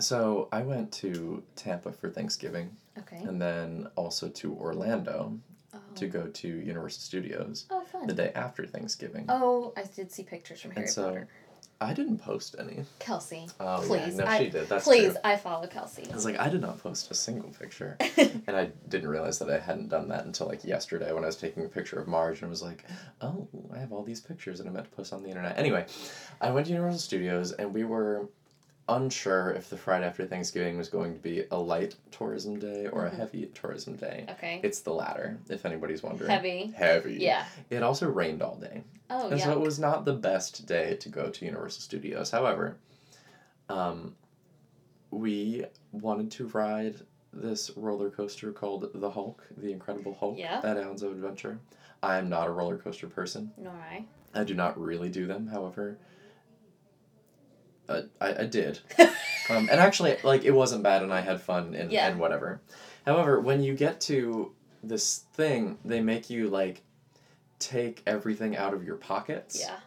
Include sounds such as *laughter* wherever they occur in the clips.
So I went to Tampa for Thanksgiving Okay. and then also to Orlando Oh. to go to Universal Studios oh, fun. the day after Thanksgiving. Oh, I did see pictures from And so- Potter. I didn't post any. Kelsey, Oh please. yeah, no, I, she did. That's please, true. I follow Kelsey. I was like, I did not post a single picture. *laughs* And I didn't realize that I hadn't done that until like yesterday when I was taking a picture of Marge and was like, oh, I have all these pictures that I meant to post on the internet. Anyway, I went to Universal Studios and we were unsure if the Friday after Thanksgiving was going to be a light tourism day or a Mhm. heavy tourism day. Okay. It's the latter, if anybody's wondering. Heavy. Heavy. Yeah. It also rained all day. Oh, And yeah. so it was not the best day to go to Universal Studios. However, um, we wanted to ride this roller coaster called the Hulk, the Incredible Hulk Yeah. at Islands of Adventure. I am not a roller coaster person. Nor I. I do not really do them. However, uh, I, I did. *laughs* Um, and actually, like, it wasn't bad and I had fun and, Yeah. and whatever. However, when you get to this thing, they make you, like, take everything out of your pockets yeah.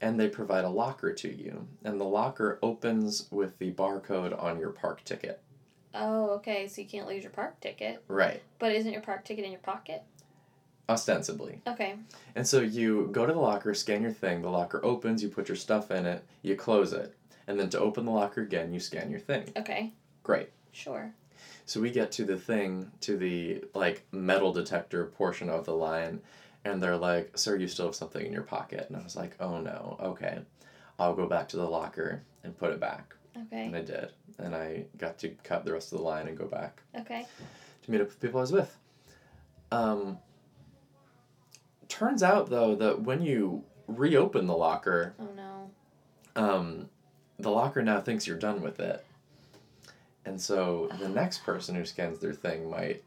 and they provide a locker to you. And the locker opens with the barcode on your park ticket. Oh, okay. So you can't lose your park ticket, Right. but isn't your park ticket in your pocket? Ostensibly. Okay. And so you go to the locker, scan your thing, the locker opens, you put your stuff in it, you close it. And then to open the locker again, you scan your thing. Okay. Great. Sure. So we get to the thing, to the like metal detector portion of the line, and they're like, Sir, you still have something in your pocket. And I was like, Oh no, okay. I'll go back to the locker and put it back. Okay. And I did. And I got to cut the rest of the line and go back Okay. to meet up with people I was with. Um, turns out though that when you reopen the locker, Oh no. um, the locker now thinks you're done with it. And so the Oh. next person who scans their thing might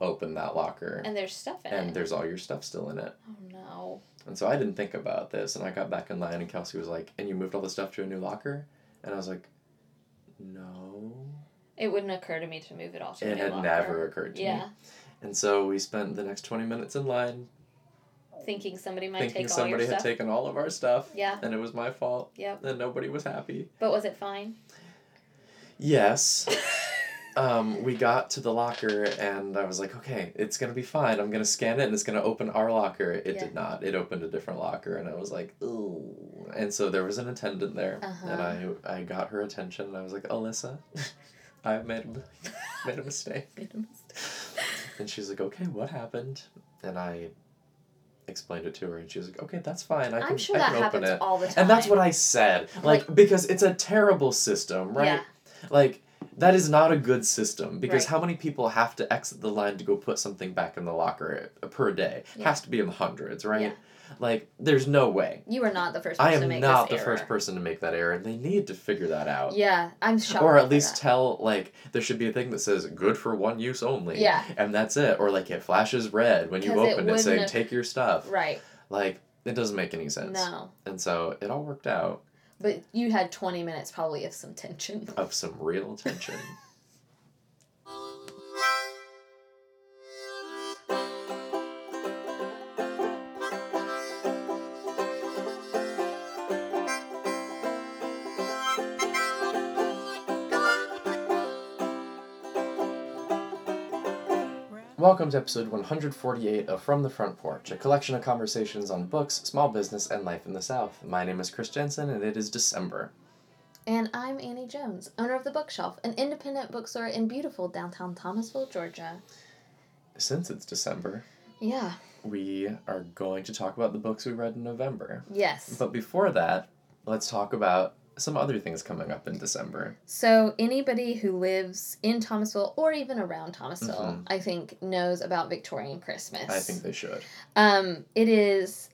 open that locker And there's stuff in and it. there's all your stuff still in it. Oh no. And so I didn't think about this and I got back in line and Kelsey was like, And you moved all the stuff to a new locker? And I was like, No. It wouldn't occur to me to move it all to a It had never occurred to me. Yeah. And so we spent the next 20 minutes in line Thinking somebody might thinking take all your stuff. Thinking somebody had stuff. taken all of our stuff yeah. and it was my fault Yep. and nobody was happy. But was it fine? Yes. *laughs* um, we got to the locker and I was like, okay, it's gonna be fine. I'm gonna scan it and it's gonna open our locker. It Yeah. did not. It opened a different locker and I was like, ooh. And so there was an attendant there and Uh-huh. I I got her attention and I was like, Alyssa, *laughs* I've made a, mistake. *laughs* made a mistake. And she's like, okay, what happened? And I explained it to her and she was like, okay, that's fine. I can, I'm sure I that can open happens it. all the time. And that's what I said. Like, because it's a terrible system, right? Yeah. Like, that is not a good system because Right. how many people have to exit the line to go put something back in the locker per day? Yeah. Has to be in the hundreds, right? Yeah. Like, there's no way. You are not the first I person to am make not the this first person to make that error, and they need to figure that out. Yeah, I'm shocked. Or at least that. tell, like, there should be a thing that says good for one use only. Yeah. And that's it. Or, like, it flashes red when you open it, saying, have- take your stuff. Right. Like, it doesn't make any sense. No. And so it all worked out But you had 20 minutes probably of some tension. of some real tension. *laughs* Welcome to episode 148 of From the Front Porch, a collection of conversations on books, small business, and life in the South. My name is Chris Jensen, and it is December. And I'm Annie Jones, owner of The Bookshelf, an independent bookstore in beautiful downtown Thomasville, Georgia. Since it's December, Yeah. we are going to talk about the books we read in November. Yes. But before that, let's talk about some other things coming up in December. So anybody who lives in Thomasville or even around Thomasville, Mhm. I think, knows about Victorian Christmas. I think they should. Um, it is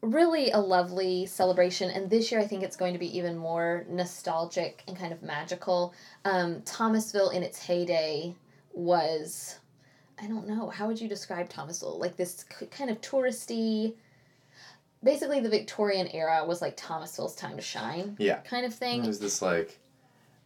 really a lovely celebration, and this year I think it's going to be even more nostalgic and kind of magical. Um, Thomasville in its heyday was, I don't know, how would you describe Thomasville? Like this kind of touristy. Basically, the Victorian era was like Thomasville's time to shine, Yeah. kind of thing. It was this like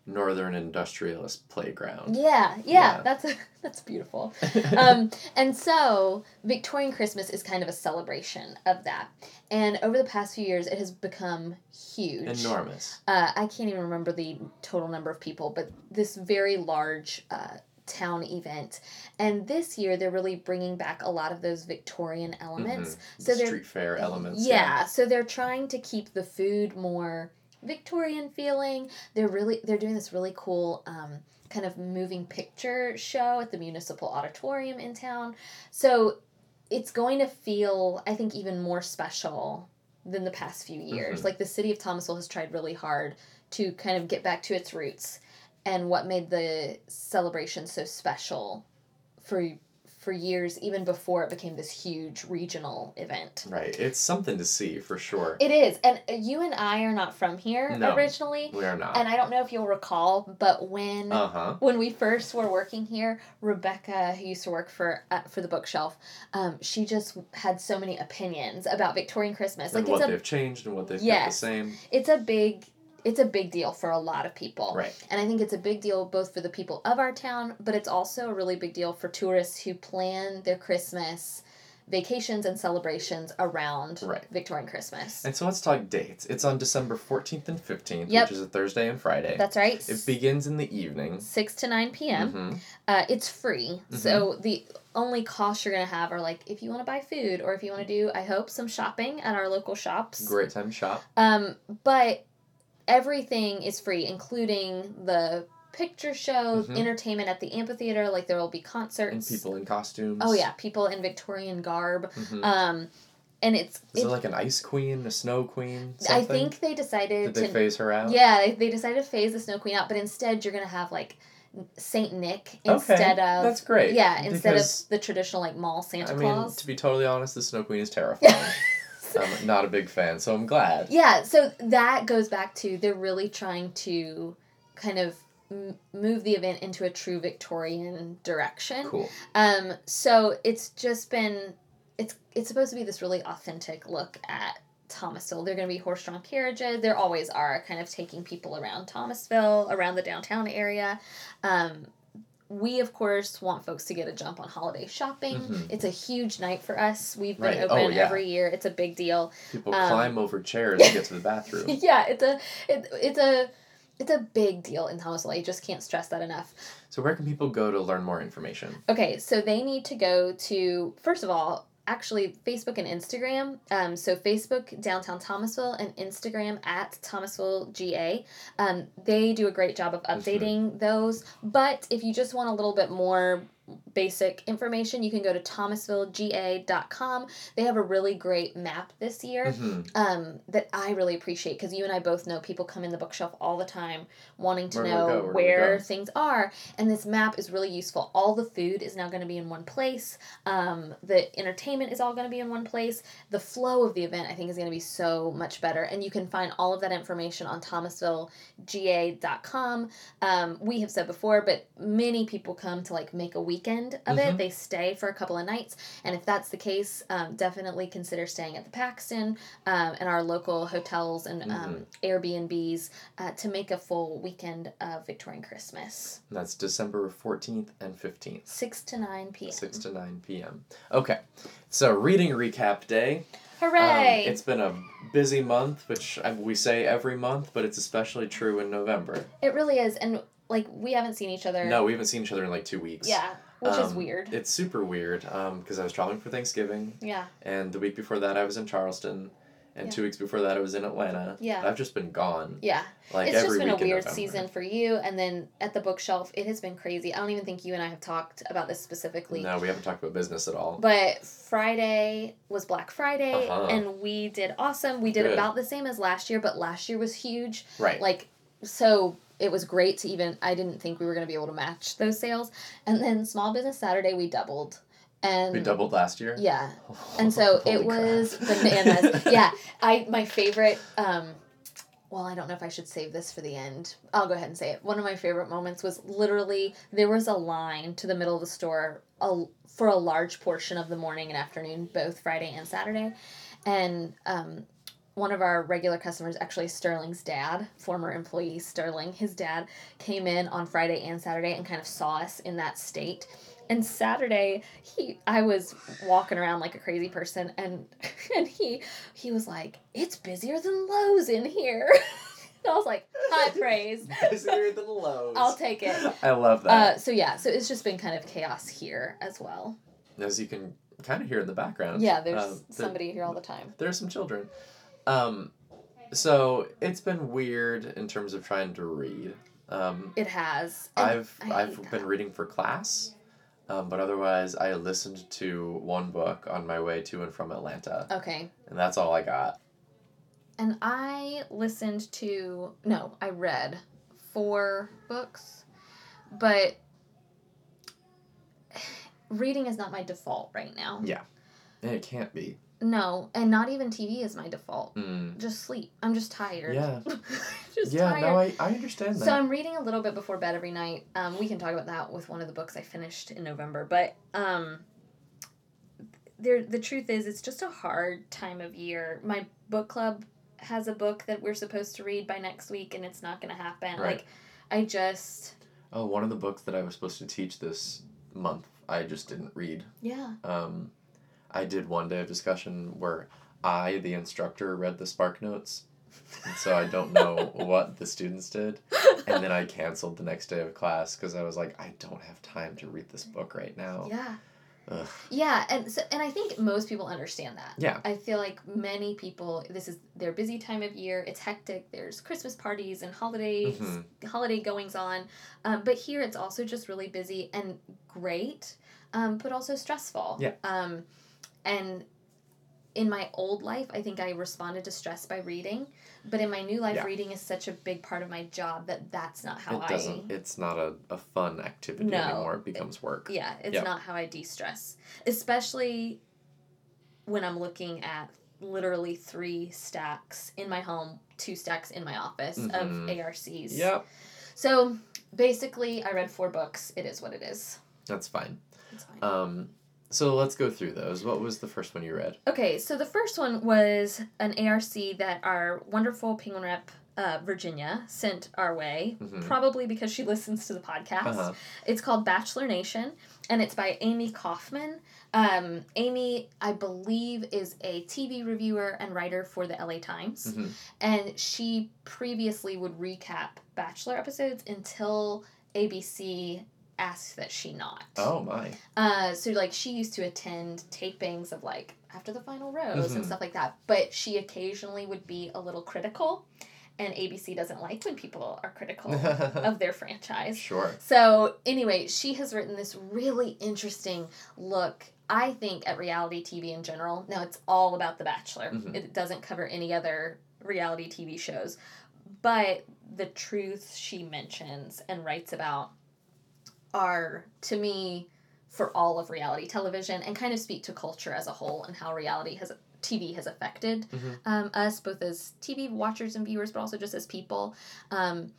Northern Industrialist Playground. Yeah, yeah, Yeah. that's *laughs* that's beautiful. *laughs* um, and so Victorian Christmas is kind of a celebration of that. And over the past few years, it has become huge. Enormous. Uh, I can't even remember the total number of people, but this very large uh, town event. And this year, they're really bringing back a lot of those Victorian elements. Mhm. So The they're street fair elements. yeah, so they're trying to keep the food more Victorian feeling. They're really they're doing this really cool um, kind of moving picture show at the municipal auditorium in town. So it's going to feel, I think, even more special than the past few years. Mhm. Like the city of Thomasville has tried really hard to kind of get back to its roots and what made the celebration so special for for years even before it became this huge regional event. Right. It's something to see for sure. It is. And you and I are not from here No. originally. we are not. And I don't know if you'll recall, but when Uh huh. when we first were working here, Rebecca, who used to work for uh, for the bookshelf, um, she just had so many opinions about Victorian Christmas. And Like what it's a they've changed and what they've kept the same. it's a big it's a big deal for a lot of people. Right. And I think it's a big deal both for the people of our town, but it's also a really big deal for tourists who plan their Christmas vacations and celebrations around Right. Victorian Christmas. And so let's talk dates. It's on December 14th and 15th, Yep. which is a Thursday and Friday. That's right. It begins in the evening. 6 to 9 p.m. Mhm. Uh, it's free. So Mm-hmm. the only costs you're going to have are like if you want to buy food or if you want to do, I hope, some shopping at our local shops. Great time to shop. Um, but everything is free, including the picture show, Mhm. entertainment at the amphitheater. Like there will be concerts. And people in costumes. Oh yeah, people in Victorian garb. Mhm. Um, and it's. Is it- it like an ice queen, a snow queen? I think they decided Did they to. phase her out? Yeah, they, they decided to phase the Snow Queen out, but instead you're gonna have like Saint Nick instead okay. of That's great. yeah instead because, of the traditional like mall Santa I mean, Claus. to be totally honest, the Snow Queen is *laughs* terrifying. I'm not a big fan, so I'm glad. Yeah, so that goes back to they're really trying to kind of m- move the event into a true Victorian direction. Cool. Um, so it's just been it's it's supposed to be this really authentic look at Thomasville. They're going to be horse-drawn carriages. There always are, kind of taking people around Thomasville, around the downtown area. Um, we of course want folks to get a jump on holiday shopping. Mhm. It's a huge night for us. We've been Right. Oh, open yeah. every year. It's a big deal. People Um, climb over chairs to get to the *laughs* bathroom. yeah, it's a it, it's a it's a big deal in Thomasville. You just can't stress that enough. So where can people go to learn more information? Okay, so they need to go to first of all, actually Facebook and Instagram. Um, so Facebook downtown Thomasville and Instagram at Thomasville GA. Um, they do a great job of updating those. But if you just want a little bit more basic information, you can go to thomasvillega.com. They have a really great map this year Mhm. um, that I really appreciate because you and I both know people come in the bookshelf all the time wanting to Where know go? Where where things are, and this map is really useful. All the food is now going to be in one place. Um, the entertainment is all going to be in one place. The flow of the event, I think, is going to be so much better, and you can find all of that information on thomasvillega.com. Um, we have said before, but many people come to like make a weekend of it. Mhm. They stay for a couple of nights, and if that's the case, um, definitely consider staying at the Paxton um, and our local hotels and um, Airbnbs uh, to make a full weekend of Victorian Christmas. And that's December 14th and 15th. 6 to 9 p.m. 6 to 9 p.m. Okay, so reading recap day. Um, Hooray! it's been a busy month, which we say every month, but it's especially true in November. it really is. And like, we haven't seen each other. No, we haven't seen each other in like two weeks. Yeah, which is Um, weird. It's super weird because I was traveling for Thanksgiving, yeah. and the week before that I was in Charleston, and Yeah. two weeks before that I was in Atlanta. Yeah. I've just been gone. Yeah. Like it's just been a weird season for you. And then at the bookshelf, it has been crazy. I don't even think you and I have talked about this specifically. No, we haven't talked about business at all. But Friday was Black Friday, Uh-huh. and we did awesome. We did Good. about the same as last year, but last year was huge. right. Like, so it was great to even, I didn't think we were going to be able to match those sales. And then Small Business Saturday, we doubled. And we doubled last year. Yeah. *laughs* And so Holy it crap. was bananas. *laughs* yeah. I, my favorite, um, well, I don't know if I should save this for the end. I'll go ahead and say it. One of my favorite moments was literally there was a line to the middle of the store a, for a large portion of the morning and afternoon, both Friday and Saturday. And um, one of our regular customers, actually Sterling's dad, former employee Sterling, his dad came in on Friday and Saturday and kind of saw us in that state. And Saturday, he I was walking around like a crazy person, and *laughs* and he he was like, "It's busier than Lowe's in here." *laughs* And I was like, "High *laughs* praise." Busier than Lowe's. I'll take it. I love that. Uh, so yeah, so it's just been kind of chaos here as well. As you can kind of hear in the background. Yeah, there's there- somebody here all the time. There are some children. Um, so it's been weird in terms of trying to read. Um, It has. and I've I've that. been reading for class, um, but otherwise I listened to one book on my way to and from Atlanta, Okay. and that's all I got. And I listened to no, I read four books, but *sighs* reading is not my default right now. And it can't be. No, and not even TV is my default. Mm. Just sleep. I'm just tired. Yeah. *laughs* just yeah. tired. No, I, I understand that. So I'm reading a little bit before bed every night. Um, we can talk about that with one of the books I finished in November. But um, there, the truth is, it's just a hard time of year. My book club has a book that we're supposed to read by next week, and it's not going to happen. Right. Like, I just, oh, one of the books that I was supposed to teach this month, I just didn't read. yeah, Um, I did one day of discussion where I, the instructor, read the Spark Notes. And so I don't know *laughs* what the students did. And then I canceled the next day of class because I was like, I don't have time to read this book right now. yeah, Ugh. yeah, and so, and I think most people understand that. Yeah. I feel like many people, this is their busy time of year. It's hectic. There's Christmas parties and holidays, Mhm. holiday goings on. Um, but here it's also just really busy and great, um, but also stressful. Yeah. Um, and in my old life, I think I responded to stress by reading. But in my new life, Yeah. reading is such a big part of my job that that's not how it doesn't, it's not a, a fun activity No. anymore. It becomes work. Yeah, it's Yeah. not how I de stress. Especially when I'm looking at literally three stacks in my home, two stacks in my office Mhm. of ARCs. Yep. So basically, I read four books. It is what it is. That's fine. It's fine. Um, so let's go through those. What was the first one you read? okay, so the first one was an ARC that our wonderful penguin rep, uh, Virginia, sent our way. Mhm. Probably because she listens to the podcast. Uh-huh. It's called Bachelor Nation, and it's by Amy Kaufman. Um, Amy, I believe, is a TV reviewer and writer for the LA Times, Mhm. and she previously would recap Bachelor episodes until ABC asked that she not. Oh my. Uh, so like she used to attend tapings of like after the final rose and Mhm. stuff like that, but she occasionally would be a little critical, and ABC doesn't like when people are critical *laughs* of their franchise. Sure. So, anyway, she has written this really interesting look, I think, at reality TV in general. Now, it's all about The Bachelor, Mhm. it doesn't cover any other reality TV shows. But the truths she mentions and writes about are, to me, for all of reality television and kind of speak to culture as a whole and how reality has TV has affected Mhm. um, us both as TV watchers and viewers, but also just as people. Um,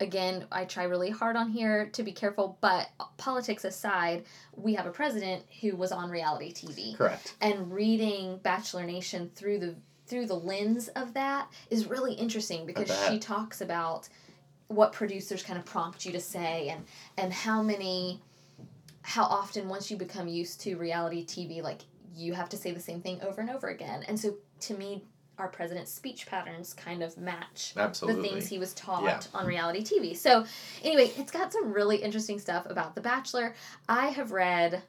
again, I try really hard on here to be careful, but politics aside, we have a president who was on reality TV, Correct. and reading Bachelor Nation through the through the lens of that is really interesting because she talks about what producers kind of prompt you to say and and how many how often once you become used to reality TV like you have to say the same thing over and over again. And so to me our president's speech patterns kind of match Absolutely. the things he was taught Yeah. on reality TV. So, anyway, it's got some really interesting stuff about The Bachelor. I have read.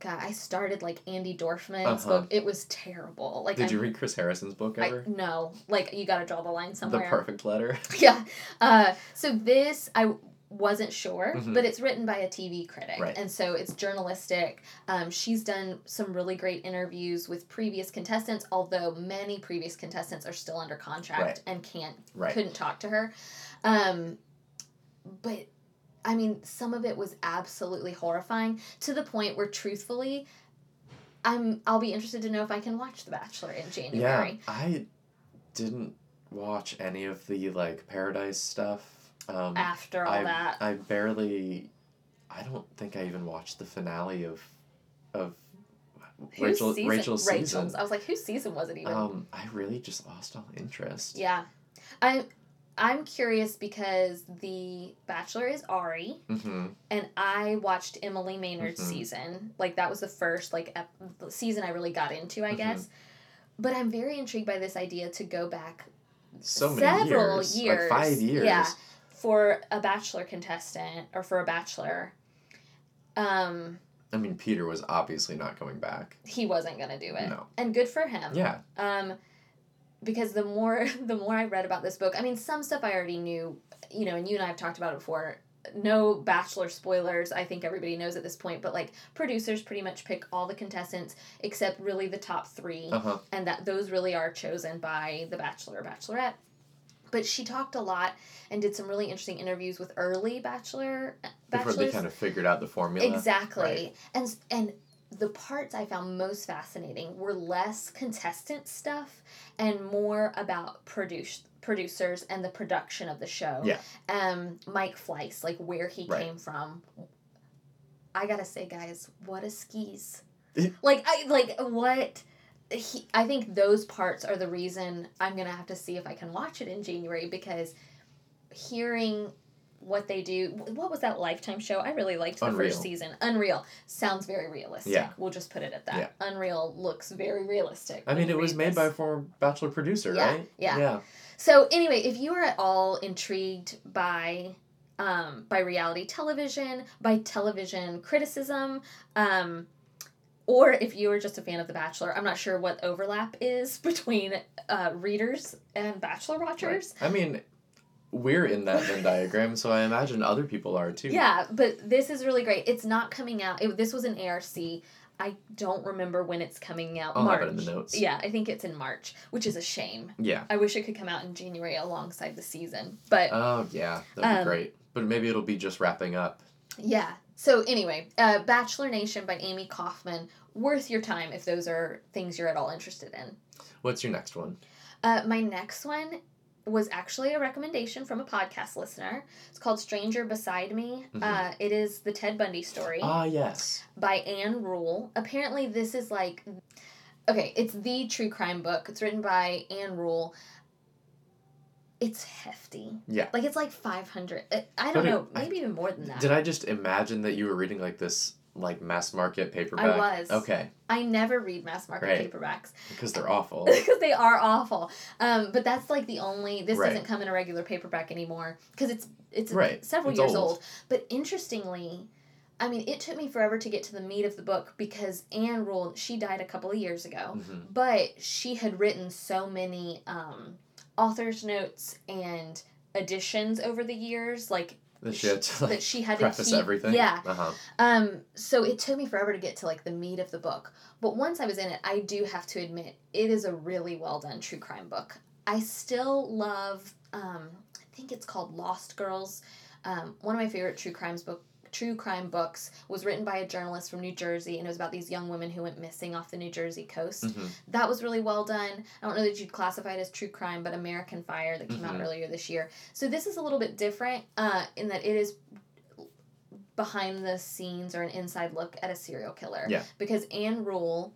God, I started like Andi Dorfman's Uh-huh. book. It was terrible. Like, Did I'm- you read Chris Harrison's book I, ever? no, like you got to draw the line somewhere. the. Perfect Letter. *laughs* yeah. Uh, so this I wasn't sure, Mhm. but it's written by a TV critic, Right. and so it's journalistic. Um, she's done some really great interviews with previous contestants, although many previous contestants are still under contract Right. and can't Right. couldn't talk to her. Um, but I mean, some of it was absolutely horrifying to the point where, truthfully, I'm I'll be interested to know if I can watch The Bachelor in January. Yeah. I didn't watch any of the like Paradise stuff. Um, After all I, that, I barely. I don't think I even watched the finale of, of Rachel season? Rachel's Rachel's. season. I was like, whose season was it even? Um, I really just lost all interest. yeah, I I'm curious because the Bachelor is Arie, Mm-hmm. and I watched Emily Maynard's Mhm. season. Like that was the first like ep- season I really got into, I Mhm. guess. But I'm very intrigued by this idea to go back So many Several years, years, like five years. yeah. for a Bachelor contestant or for a Bachelor. Um, I mean, Peter was obviously not going back. he wasn't gonna do it, No. and good for him. Yeah. um because the more *laughs* the more i read about this book i mean some stuff i already knew you know and you and i have talked about it before no bachelor spoilers i think everybody knows at this point but like producers pretty much pick all the contestants except really the top three Uh huh. and that those really are chosen by the bachelor or bachelorette but she talked a lot and did some really interesting interviews with early bachelor Before they kind of figured out the formula. Exactly. Right. And and the parts I found most fascinating were less contestant stuff and more about produce producers and the production of the show. Yeah. Um Mike Fleiss, like where he Right. came from. I gotta say, guys, what a skis. like I like what he, I think those parts are the reason I'm gonna have to see if I can watch it in January because hearing what they do. What was that Lifetime show? I really liked the Unreal. first season. Unreal sounds very realistic. Yeah. We'll just put it at that. Yeah. Unreal looks very realistic. I mean, it was made this. by a former Bachelor producer, Yeah, right? yeah. Yeah. So anyway, if you are at all intrigued by um, by reality television, by television criticism, um, or if you are just a fan of The Bachelor, I'm not sure what overlap is *laughs* between uh, readers and Bachelor watchers. I mean, we're in that Venn diagram, so I imagine other people are too. Yeah, but this is really great. It's not coming out. It, this was an ARC. I don't remember when it's coming out. I'll March. have it in the notes. Yeah, I think it's in March, which is a shame. Yeah. I wish it could come out in January alongside the season. But Oh, yeah. That'd be Um, great. But maybe it'll be just wrapping up. yeah. So anyway, uh, Bachelor Nation by Amy Kaufman. Worth your time if those are things you're at all interested in. What's your next one? Uh, my next one was actually a recommendation from a podcast listener. It's called Stranger Beside Me. Mhm. Uh, it is the Ted Bundy story. Ah, yes. by Ann Rule. Apparently, this is like, okay, it's the true crime book. It's written by Ann Rule. It's hefty. Yeah. Like it's like five hundred. I don't But it- know, I- maybe even more than that. Did I just imagine that you were reading like this like mass market paperback? was. Okay. I never read mass market Right. paperbacks Because they're awful. *laughs* because they are awful. Um, but that's like the only. This Right. doesn't come in a regular paperback anymore because it's it's Right. several It's years old. old. But interestingly, I mean, it took me forever to get to the meat of the book because Ann Rule she died a couple of years ago. hmm but she had written so many um, author's notes and additions over the years like That she had to that like she had preface to keep everything. yeah Uh huh. um so it took me forever to get to like the meat of the book but once i was in it i do have to admit it is a really well done true crime book i still love um i think it's called lost girls um, one of my favorite true crimes book true crime books was written by a journalist from New Jersey and it was about these young women who went missing off the New Jersey coast. hmm That was really well done. I don't know that you'd classify it as true crime, but American Fire that came out Mhm. earlier this year. So this is a little bit different uh, in that it is behind the scenes or an inside look at a serial killer. Yeah. Because Ann Rule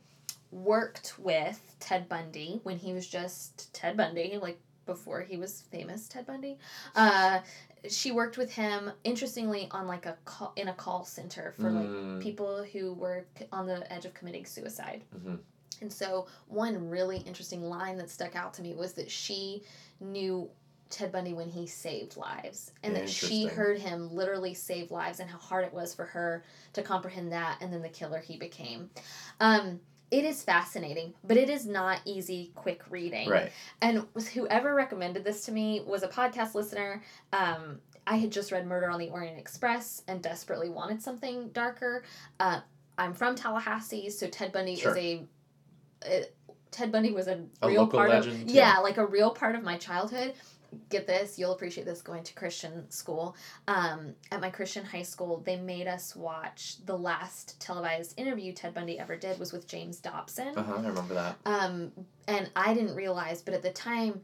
worked with Ted Bundy when he was just Ted Bundy, like before he was famous Ted Bundy. Uh, she worked with him, interestingly, on like a call, in a call center for like Mm. people who were on the edge of committing suicide. Mhm. And so, one really interesting line that stuck out to me was that she knew Ted Bundy when he saved lives, and that she heard him literally save lives, and how hard it was for her to comprehend that, and then the killer he became. Um, it is fascinating, but it is not easy, quick reading. Right. And whoever recommended this to me was a podcast listener. Um, I had just read Murder on the Orient Express and desperately wanted something darker. Uh, I'm from Tallahassee, so Ted Bundy Sure. is a, uh Ted Bundy was a, A real local part legend, of too. yeah, like a real part of my childhood. Get this, you'll appreciate this going to Christian school. Um, at my Christian high school, they made us watch the last televised interview Ted Bundy ever did was with James Dobson. Uh huh. I remember that. Um, and I didn't realize, but at the time,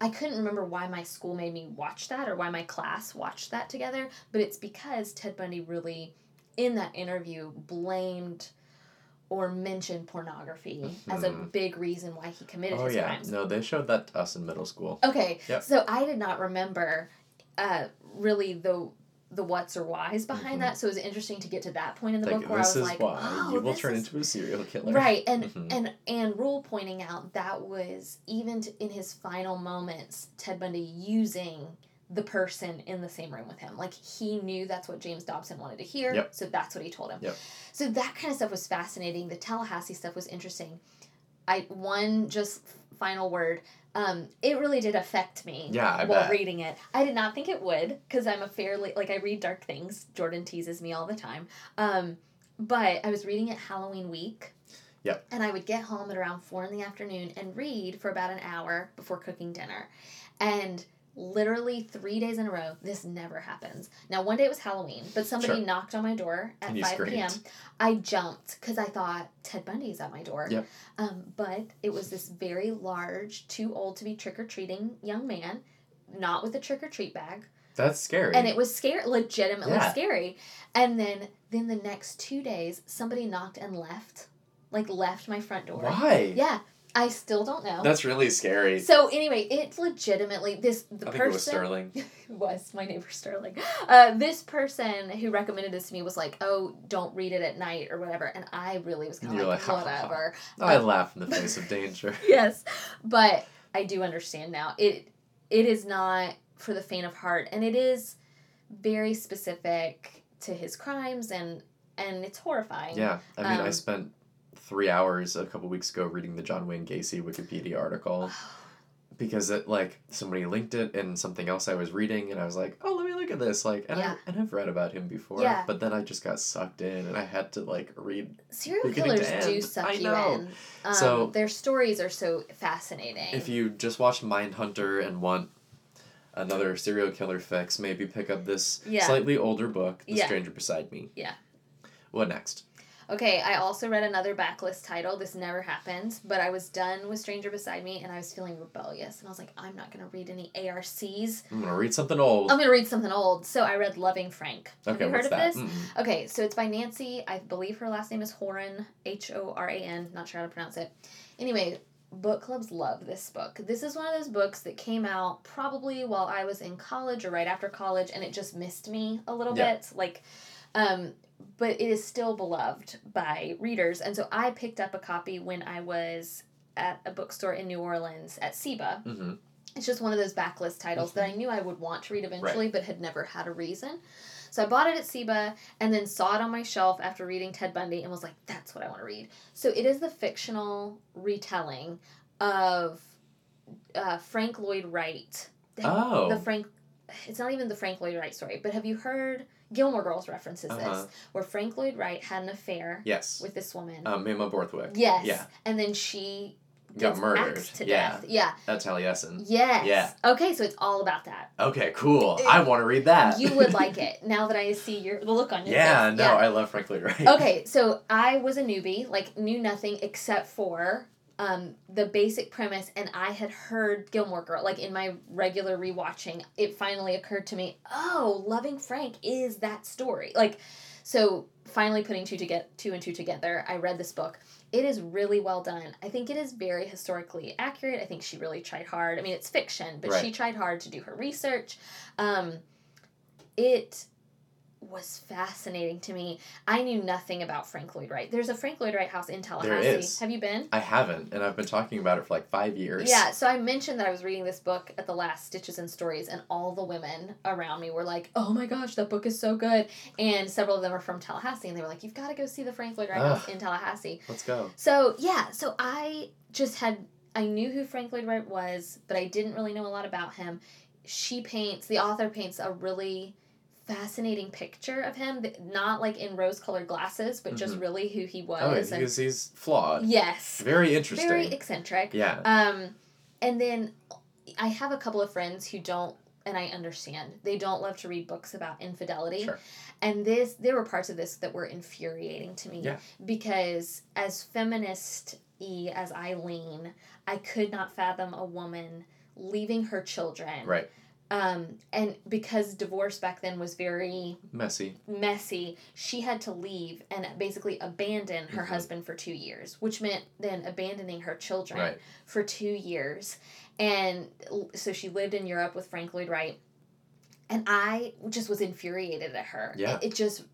I couldn't remember why my school made me watch that or why my class watched that together. But it's because Ted Bundy really, in that interview, blamed or mention pornography as a Mhm. big reason why he committed Oh his yeah, crimes. no, they showed that to us in middle school. Okay, Yep. so I did not remember uh, really the the what's or whys behind Mhm. that. So it was interesting to get to that point in the Like book where I was like, why oh, you will turn is into a serial killer. right and Mhm. and Ann Rule pointing out that was even t- in his final moments ted bundy using the person in the same room with him like he knew that's what james dobson wanted to hear Yep. so that's what he told him Yep. so that kind of stuff was fascinating the tallahassee stuff was interesting i one just final word um, it really did affect me Yeah, I while bet. reading it. I did not think it would because I'm a fairly like I read dark things. Jordan teases me all the time. Um, but I was reading it Halloween week. Yep. And I would get home at around four in the afternoon and read for about an hour before cooking dinner. And literally three days in a row, this never happens. Now, one day it was Halloween, but somebody Sure. knocked on my door at And you 5 p.m. I jumped because I thought Ted Bundy is at my door. Yep. Um, but it was this very large, too old to be trick or treating young man, not with a trick or treat bag That's scary. and it was scary legitimately Yeah. scary and then then the next two days somebody knocked and left like left my front door Why? yeah i still don't know That's really scary. so anyway it legitimately this the I person it was Sterling. *laughs* was my neighbor sterling uh, this person who recommended this to me was like oh don't read it at night or whatever and i really was kind of like, like, "Ha, ha, ha." whatever I Um, laugh in the *laughs* face of danger. *laughs* yes but i do understand now it it is not for the faint of heart and it is very specific to his crimes and and it's horrifying Yeah, I mean, I Um, spent three hours a couple weeks ago reading the John Wayne Gacy Wikipedia article because it like somebody linked it in something else I was reading, and I was like, oh, let me look at this. Like, and Yeah. I and I've read about him before, Yeah. but then I just got sucked in, and I had to like read. serial killers do suck I you know. in um, So- their stories are so fascinating If you just watch Mindhunter and want another serial killer fix, maybe pick up this Yeah. slightly older book, The. Stranger Beside Me. Yeah. What next? Okay, I also read another backlist title. This never happened, but I was done with Stranger Beside Me and I was feeling rebellious. And I was like, I'm not going to read any ARCs. I'm gonna read something old. I'm going to read something old. So I read Loving Frank. Have okay, you heard what's of that? this? Mm-mm. Okay, so it's by Nancy. I believe her last name is Horan, H O R A N. Not sure how to pronounce it. Anyway, book clubs love this book. This is one of those books that came out probably while I was in college or right after college, and it just missed me a little Yeah. bit. Like, um, but it is still beloved by readers, and so I picked up a copy when I was at a bookstore in New Orleans at SIBA. Mm-hmm. It's just one of those backlist titles that I knew I would want to read eventually, but had never had a reason. So I bought it at SIBA and then saw it on my shelf after reading Ted Bundy and was like, that's what I want to read. So it is the fictional retelling of uh, Frank Lloyd Wright. Oh. The Frank, it's not even the Frank Lloyd Wright story, but have you heard Gilmore Girls references Uh-huh. this, where Frank Lloyd Wright had an affair yes. with this woman. Um, Mamah Borthwick. yes. Yeah. And then she Got murdered. to Yeah. death. Yeah. That's Taliesin. Yes. Yeah. Okay, so it's all about that. Okay, cool. I want to read that. You would like *laughs* it now that I see your the look on your yeah, face. no, I love Frank Lloyd Wright. Okay, so I was a newbie, like knew nothing except for um, the basic premise, and I had heard Gilmore Girl, like in my regular rewatching. It finally occurred to me, oh, Loving Frank is that story. Like, so finally putting two to get two and two together, I read this book. It is really well done. I think it is very historically accurate. I think she really tried hard. I mean, it's fiction, but she tried hard to do her research. Um, it was fascinating to me. I knew nothing about Frank Lloyd Wright. There's a Frank Lloyd Wright house in Tallahassee. is. Have you been? I haven't, and I've been talking about it for like five years. Yeah, so I mentioned that I was reading this book at the last Stitches and Stories, and all the women around me were like, "Oh my gosh, that book is so good!" And several of them are from Tallahassee, and they were like, "You've got to go see the Frank Lloyd Wright Ugh. house in Tallahassee." Let's go. So yeah, so I just had I knew who Frank Lloyd Wright was, but I didn't really know a lot about him. She paints the author paints a really fascinating picture of him, not like in rose-colored glasses, but just Mhm. really who he was. Oh, yeah, and because he's flawed. yes, Very interesting. very eccentric. yeah. Um, and then I have a couple of friends who don't, and I understand they don't love to read books about infidelity. Sure. And this, there were parts of this that were infuriating to me Yeah. because as feminist y as I lean, I could not fathom a woman leaving her children Right. Um, and because divorce back then was very Messy. messy, she had to leave and basically abandon her Mhm. husband for two years, which meant then abandoning her children Right. for two years. And so she lived in Europe with Frank Lloyd Wright. And I just was infuriated at her. Yeah. It, it just,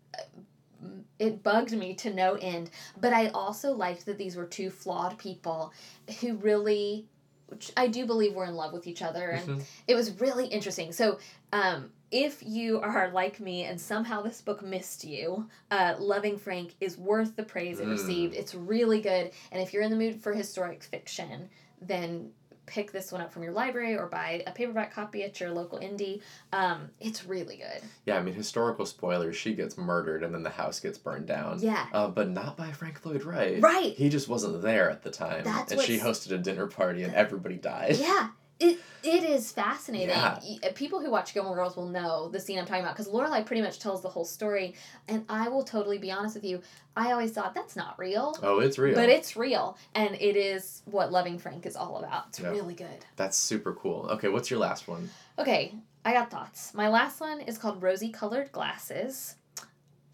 it bugged me to no end. But I also liked that these were two flawed people who really, which I do believe were in love with each other. And Mhm. it was really interesting. So, um, if you are like me and somehow this book missed you, uh, Loving Frank is worth the praise it Mm. received. It's really good. And if you're in the mood for historic fiction, then pick this one up from your library or buy a paperback copy at your local indie. Um, it's really good. Yeah, I mean, historical spoilers. She gets murdered and then the house gets burned down. Yeah. Uh, but not by Frank Lloyd Wright. Right. He just wasn't there at the time. That's and she hosted a dinner party and everybody died. Yeah. It, it is fascinating. Yeah. Uh, People who watch Gilmore Girls will know the scene I'm talking about because Lorelai pretty much tells the whole story. And I will totally be honest with you, I always thought that's not real. Oh, it's real. But it's real, and it is what Loving Frank is all about. It's Yeah. really good. That's super cool. Okay, what's your last one? Okay, I got thoughts. My last one is called Rosie Colored Glasses.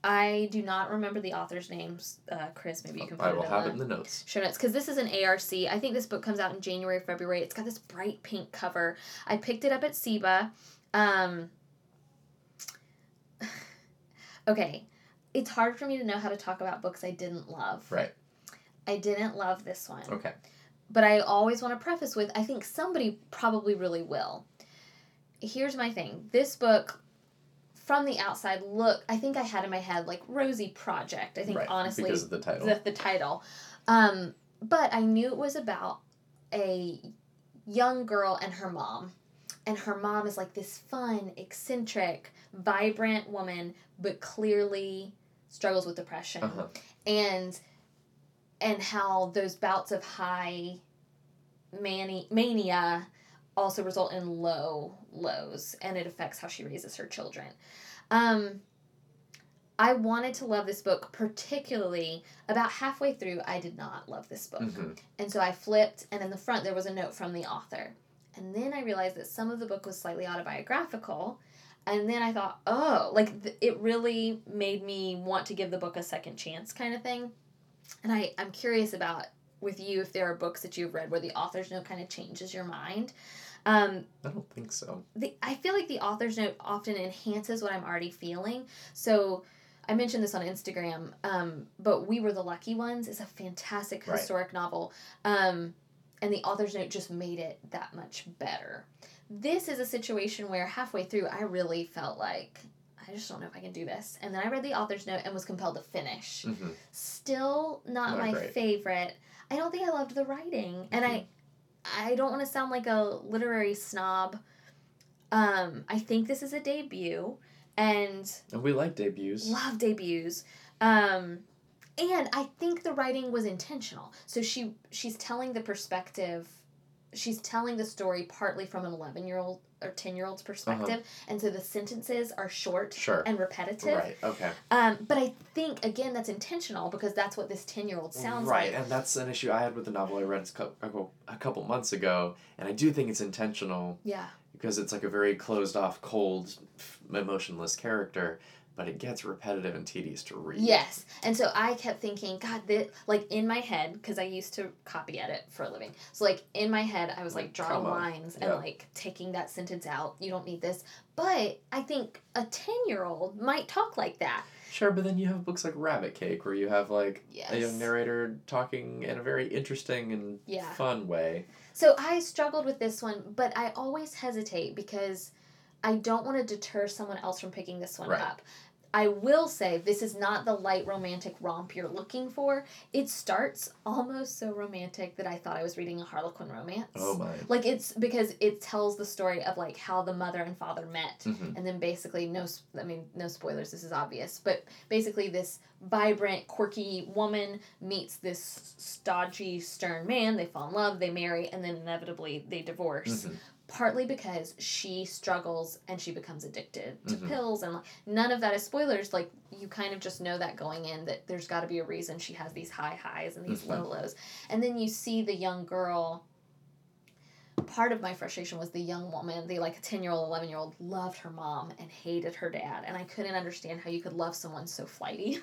I do not remember the author's names. Uh, Chris, maybe you can put I it will in have it in the notes. show notes because this is an ARC. I think this book comes out in January, February. It's got this bright pink cover. I picked it up at SIBA. Um, *sighs* okay, it's hard for me to know how to talk about books I didn't love. Right. I didn't love this one. Okay. But I always want to preface with I think somebody probably really will. Here's my thing. This book from the outside look I think I had in my head like Rosie Project. I think right. honestly Because of the title. the, the title. Um, but I knew it was about a young girl and her mom. And her mom is like this fun, eccentric, vibrant woman, but clearly struggles with depression. uh-huh. And and how those bouts of high mani- mania also result in low lows and it affects how she raises her children. Um, I wanted to love this book, particularly about halfway through, I did not love this book. Mhm. And so I flipped, and in the front, there was a note from the author. And then I realized that some of the book was slightly autobiographical. And then I thought, oh, like th- it really made me want to give the book a second chance, kind of thing. And I, I'm curious about with you if there are books that you've read where the author's note kind of changes your mind. Um, I don't think so. the I feel like the author's note often enhances what I'm already feeling. So I mentioned this on Instagram, um, but We Were the Lucky Ones is a fantastic Right. historic novel. Um, and the author's note just made it that much better. This is a situation where halfway through I really felt like I just don't know if I can do this. And then I read the author's note and was compelled to finish. hmm Still not, Not my great. favorite. I don't think I loved the writing. And I I don't want to sound like a literary snob. Um, I think this is a debut and And we like debuts. love debuts. Um, and I think the writing was intentional. So she she's telling the perspective she's telling the story partly from an 11 year old or 10 year old's perspective and so the sentences are short Sure. and repetitive Right. Okay. um, but i think again that's intentional because that's what this 10 year old sounds like. right, and that's an issue I had with the novel I read a couple, a couple months ago, and I do think it's intentional yeah because it's like a very closed off, cold, emotionless character, but it gets repetitive and tedious to read. Yes. And so I kept thinking, God, this, like in my head, because I used to copy edit for a living. So, like, in my head, I was like Like, drawing lines and like taking that sentence out. You don't need this. But I think a 10 year old might talk like that. Sure, but then you have books like Rabbit Cake where you have like Yes. a young narrator talking in a very interesting and Yeah. fun way. So I struggled with this one, but I always hesitate because I don't want to deter someone else from picking this one Right. up. I will say this is not the light romantic romp you're looking for. It starts almost so romantic that I thought I was reading a Harlequin romance. Oh my. Like it's because it tells the story of like how the mother and father met. Mhm. And then basically no I mean no spoilers this is obvious, but basically this vibrant quirky woman meets this stodgy stern man, they fall in love, they marry and then inevitably they divorce. Mhm. Partly because she struggles and she becomes addicted to Mhm. pills and none of that is spoilers like you kind of just know that going in that there's got to be a reason she has these high highs and these Mhm. low lows. And then you see the young girl part of my frustration was the young woman, the like 10 year old, 11 year old, loved her mom and hated her dad. And I couldn't understand how you could love someone so flighty.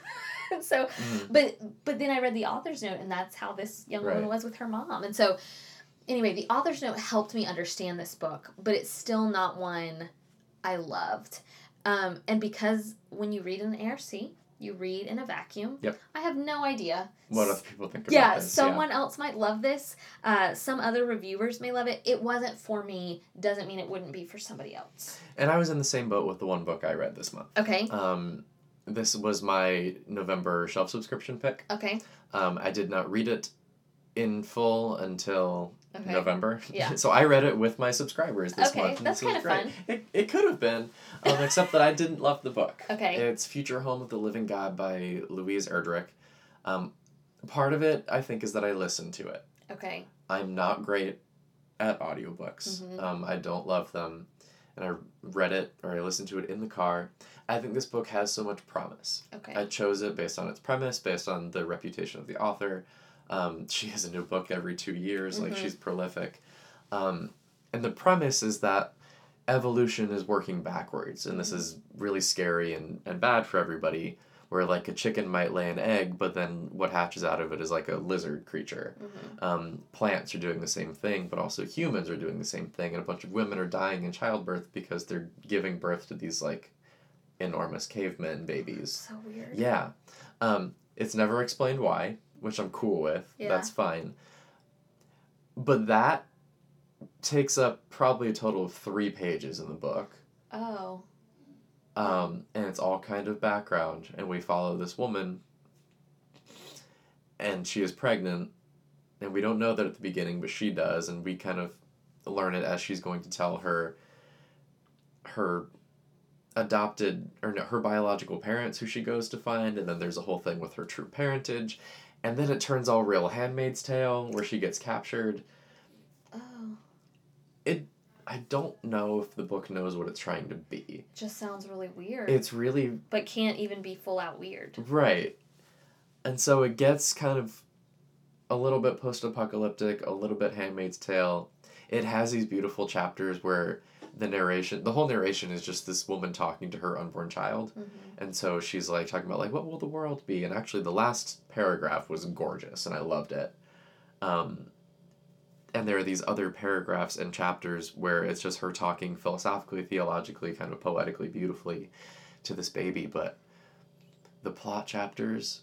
*laughs* so, Mm. but but then I read the author's note, and that's how this young woman was with her mom. And so, anyway, the author's note helped me understand this book, but it's still not one I loved. Um, and because when you read an ARC, you read in a vacuum. Yep. I have no idea. What other people think about Yeah, this? someone else might love this. Uh, some other reviewers may love it. It wasn't for me. Doesn't mean it wouldn't be for somebody else. And I was in the same boat with the one book I read this month. Okay. Um, this was my November shelf subscription pick. Okay. Um, I did not read it in full until Okay. November. Yeah. *laughs* so I read it with my subscribers this Okay, month. and that's kinda fun. It, it could have been, um, except that I didn't love the book. Okay. It's Future Home of the Living God by Louise Erdrich. Um, part of it, I think, is that I listened to it. Okay. I'm not great at audiobooks. Mhm. Um, I don't love them. And I read it or I listened to it in the car. I think this book has so much promise. Okay. I chose it based on its premise, based on the reputation of the author. Um, she has a new book every two years, like Mhm. she's prolific. Um, and the premise is that evolution is working backwards, and this Mhm. is really scary and, and bad for everybody. Where like a chicken might lay an egg, but then what hatches out of it is like a lizard creature. Mhm. Um, plants are doing the same thing, but also humans are doing the same thing, and a bunch of women are dying in childbirth because they're giving birth to these like enormous cavemen babies. So weird. Yeah. Um, it's never explained why, which I'm cool with. Yeah. That's fine. But that takes up probably a total of three pages in the book. Oh. Um, and it's all kind of background, and we follow this woman, and she is pregnant, and we don't know that at the beginning, but she does, and we kind of learn it as she's going to tell her her adopted or no, her biological parents who she goes to find, and then there's a whole thing with her true parentage, and then it turns all real Handmaid's Tale where she gets captured. Oh. It I don't know if the book knows what it's trying to be. Just sounds really weird. It's really but can't even be full out weird. Right. And so it gets kind of a little bit post apocalyptic, a little bit Handmaid's Tale. It has these beautiful chapters where the narration, the whole narration is just this woman talking to her unborn child. hmm And so she's like talking about like what will the world be? And actually the last paragraph was gorgeous and I loved it. Um and there are these other paragraphs and chapters where it's just her talking philosophically, theologically, kind of poetically, beautifully to this baby, but the plot chapters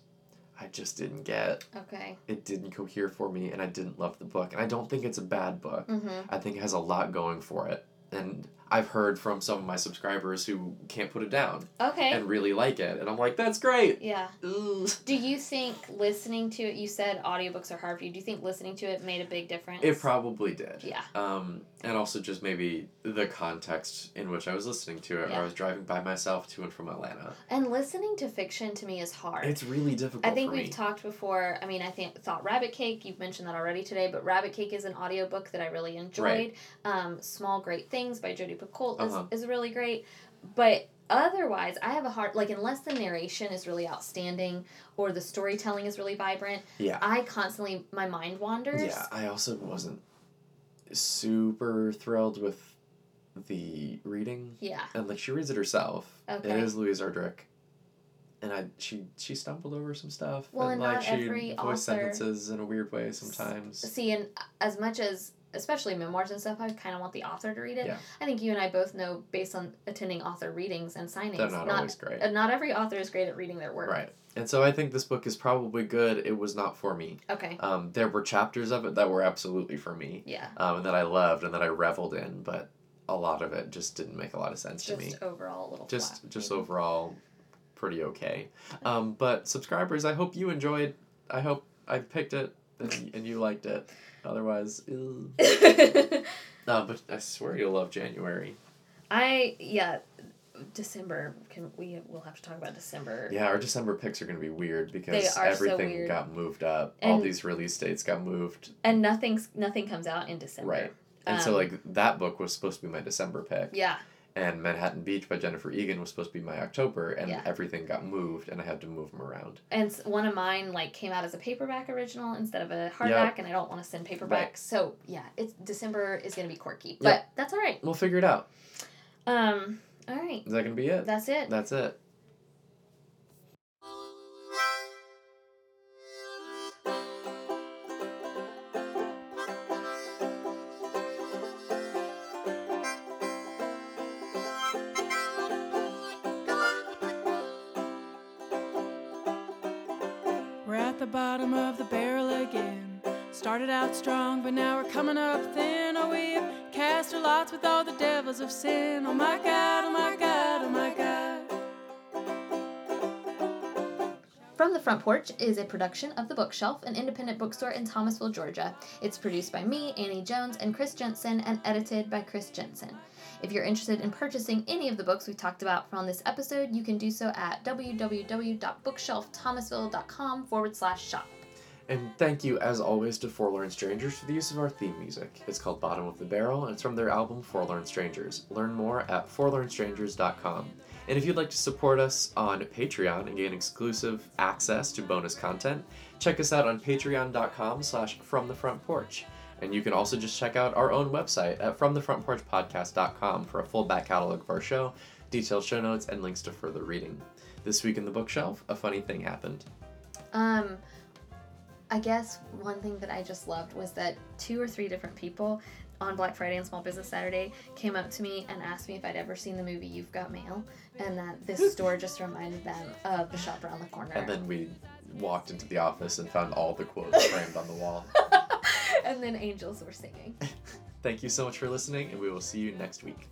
I just didn't get. Okay. It didn't cohere for me and I didn't love the book. And I don't think it's a bad book. Mm-hmm. I think it has a lot going for it. And I've heard from some of my subscribers who can't put it down Okay. and really like it. And I'm like, that's great. yeah. Ugh. Do you think listening to it? You said audiobooks are hard for you. Do you think listening to it made a big difference? It probably did. Yeah. Um, and also just maybe the context in which I was listening to it. Yeah. I was driving by myself to and from Atlanta. And listening to fiction to me is hard. It's really difficult I think we've me. talked before. I mean, I think thought Rabbit Cake. You've mentioned that already today, but Rabbit Cake is an audiobook that I really enjoyed. Right. Um, Small Great Things by Jodi Picoult Uh-huh. is, is really great, but otherwise, I have a hard like unless the narration is really outstanding or the storytelling is really vibrant. yeah. I constantly my mind wanders. Yeah, I also wasn't super thrilled with the reading. Yeah. And like she reads it herself. Okay. It is Louise Erdrich. And I she she stumbled over some stuff. Well, and and like not she author- sentences in a weird way sometimes. See, and as much as especially memoirs and stuff, I kind of want the author to read it. Yeah. I think you and I both know based on attending author readings and signings. They're not, not always great. uh, not every author is great at reading their work. Right. And so I think this book is probably good. It was not for me. Okay. Um, there were chapters of it that were absolutely for me, Yeah. um, and that I loved and that I reveled in, but a lot of it just didn't make a lot of sense to me. Just overall a little Just flat, just maybe. overall, pretty okay. Um, but subscribers, I hope you enjoyed. I hope I picked it and, and you liked it. Otherwise, ew. *laughs* Uh, but I swear you'll love January. I yeah, December can we will have to talk about December. Yeah, our December picks are gonna be weird because They are so everything weird. got moved up. All these release dates got moved. And nothing's nothing comes out in December. Right. And so Um, like that book was supposed to be my December pick. Yeah. And Manhattan Beach by Jennifer Egan was supposed to be my October, and Yeah. everything got moved, and I had to move them around. And one of mine like came out as a paperback original instead of a hardback, and I don't want to send paperback. Right. So yeah, it's December is gonna be quirky, Yep. but that's all right. We'll figure it out. Um, all right, Is that gonna be it? that's it. That's it. Strong, but now we're coming up thin. Oh, we've cast our lots with all the devils of sin. Oh my God, oh my God, oh my God. From the Front Porch is a production of The Bookshelf, an independent bookstore in Thomasville, Georgia. It's produced by me, Annie Jones, and Chris Jensen, and edited by Chris Jensen. If you're interested in purchasing any of the books we talked about from this episode, you can do so at www.bookshelfthomasville.com forward slash shop. And thank you, as always, to Forlorn Strangers for the use of our theme music. It's called Bottom of the Barrel, and it's from their album Forlorn Strangers. Learn more at forlornstrangers.com. And if you'd like to support us on Patreon and gain exclusive access to bonus content, check us out on patreon.com slash from the front porch. And you can also just check out our own website at fromthefrontporchpodcast.com for a full back catalog of our show, detailed show notes, and links to further reading. This week in the bookshelf, a funny thing happened. Um, I guess one thing that I just loved was that two or three different people on Black Friday and Small Business Saturday came up to me and asked me if I'd ever seen the movie You've Got Mail, and that this *laughs* store just reminded them of the shop around the corner. And then we walked into the office and found all the quotes *laughs* framed on the wall. and then angels were singing. *laughs* Thank you so much for listening, and we will see you next week.